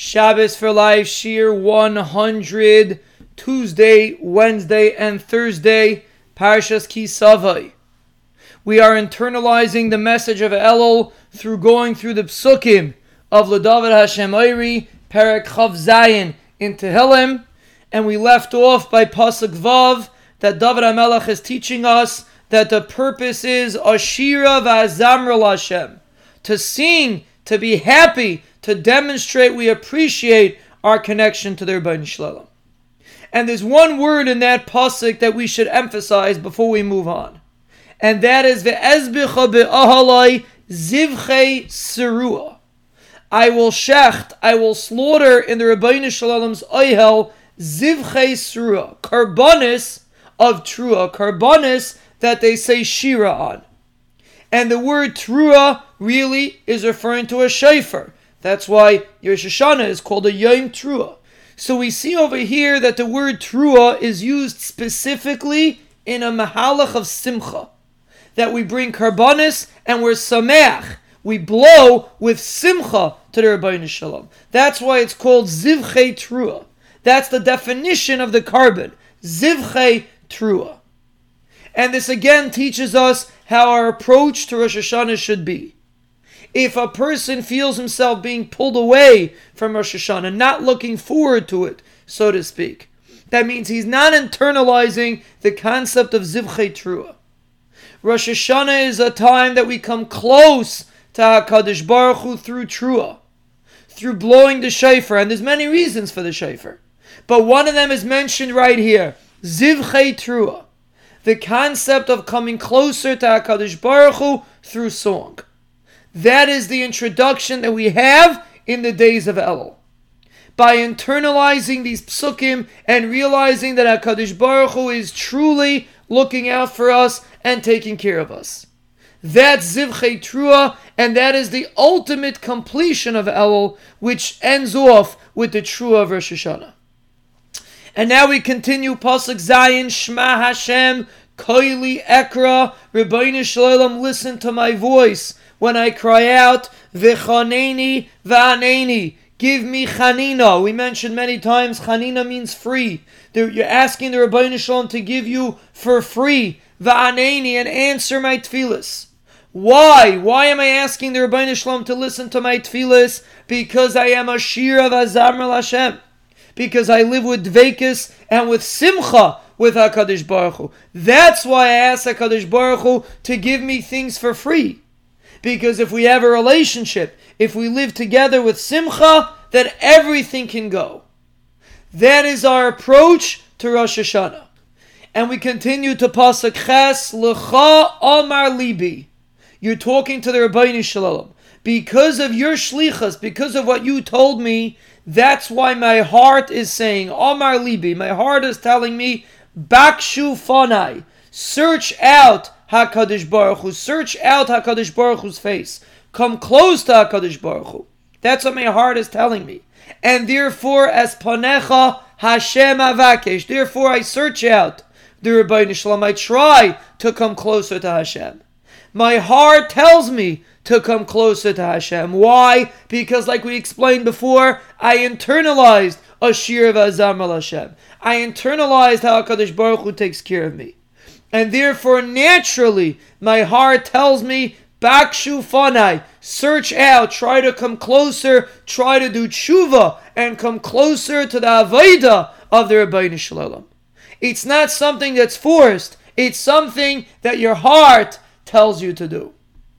Shabbos for Life, Shir 100, Tuesday, Wednesday, and Thursday, Parshas Kisavai. We are internalizing the message of Elul through going through the psukim of Ladavid Hashem Oiri, Perek Chav Zayin in Tehillim, and we left off by Pasuk Vav that David HaMelech is teaching us that the purpose is Ashira V'Azamra Hashem, to sing, to be happy, to demonstrate we appreciate our connection to their Ribbono Shel Olam. And there's one word in that pasuk that we should emphasize before we move on, and that is ve'ezbicha be'ahalai zivchei serua. I will shecht, I will slaughter in the Ribbono Shel Olam's oihel zivchei serua, karbonis of trua, karbonis that they say shira on. And the word trua really is referring to a shofar. That's why Rosh Hashanah is called a Yom Trua. So we see over here that the word Trua is used specifically in a Mahalach of Simcha. That we bring Karbanis and we're Sameach. We blow with Simcha to the Ribbono Shel Olam. That's why it's called Zivchei Trua. That's the definition of the korban. Zivchei Trua. And this again teaches us how our approach to Rosh Hashanah should be if a person feels himself being pulled away from Rosh Hashanah, not looking forward to it, so to speak, that means he's not internalizing the concept of Zivchei Trua. Rosh Hashanah is a time that we come close to HaKadosh Baruch Hu through Trua, through blowing the shofar, and there's many reasons for the shofar. But one of them is mentioned right here, Zivchei Trua, the concept of coming closer to HaKadosh Baruch Hu through song. That is the introduction that we have in the days of Elul. By internalizing these psukim and realizing that HaKadosh Baruch Hu is truly looking out for us and taking care of us. That's Zivchei Trua, and that is the ultimate completion of Elul, which ends off with the Trua of Rosh Hashanah. And now we continue Pasuk Zayin Shema Hashem Koili Ekra Ribbono Shel Olam. Listen to my voice when I cry out, V'chaneni v'aneni. Give me chanina. We mentioned many times chanina means free. You're asking the Ribbono Shel Olam to give you for free. V'aneni and answer my tefillas. Why? Why am I asking the Ribbono Shel Olam to listen to my tefillas? Because I am a shir of Azamr Hashem. Because I live with dvekas and with simcha with HaKadosh Baruch Hu. That's why I ask HaKadosh Baruch Hu to give me things for free. Because if we have a relationship, if we live together with simcha, then everything can go. That is our approach to Rosh Hashanah. And we continue to pasuk ches lecha amar libi. You're talking to the Ribbono Shel Olam. Because of your shlichas, because of what you told me, that's why my heart is saying, Amar Libi, my heart is telling me, Bakshu Fanai, search out HaKadosh Baruch Hu. Search out HaKadosh Baruch Hu's face. Come close to HaKadosh Baruch Hu. That's what my heart is telling me. And therefore, as Panecha Hashem Avakesh, therefore I search out the Ribbono Shel Olam. I try to come closer to Hashem. My heart tells me to come closer to Hashem. Why? Because, like we explained before, I internalized Ashir Vazam al Hashem. I internalized how HaKadosh Baruch Hu takes care of me and therefore naturally my heart tells me Bakshu fanai, search out, try to come closer, try to do tshuva, and come closer to the Avaida of the Ribbono Shel Olam. It's not something that's forced, it's something that your heart tells you to do.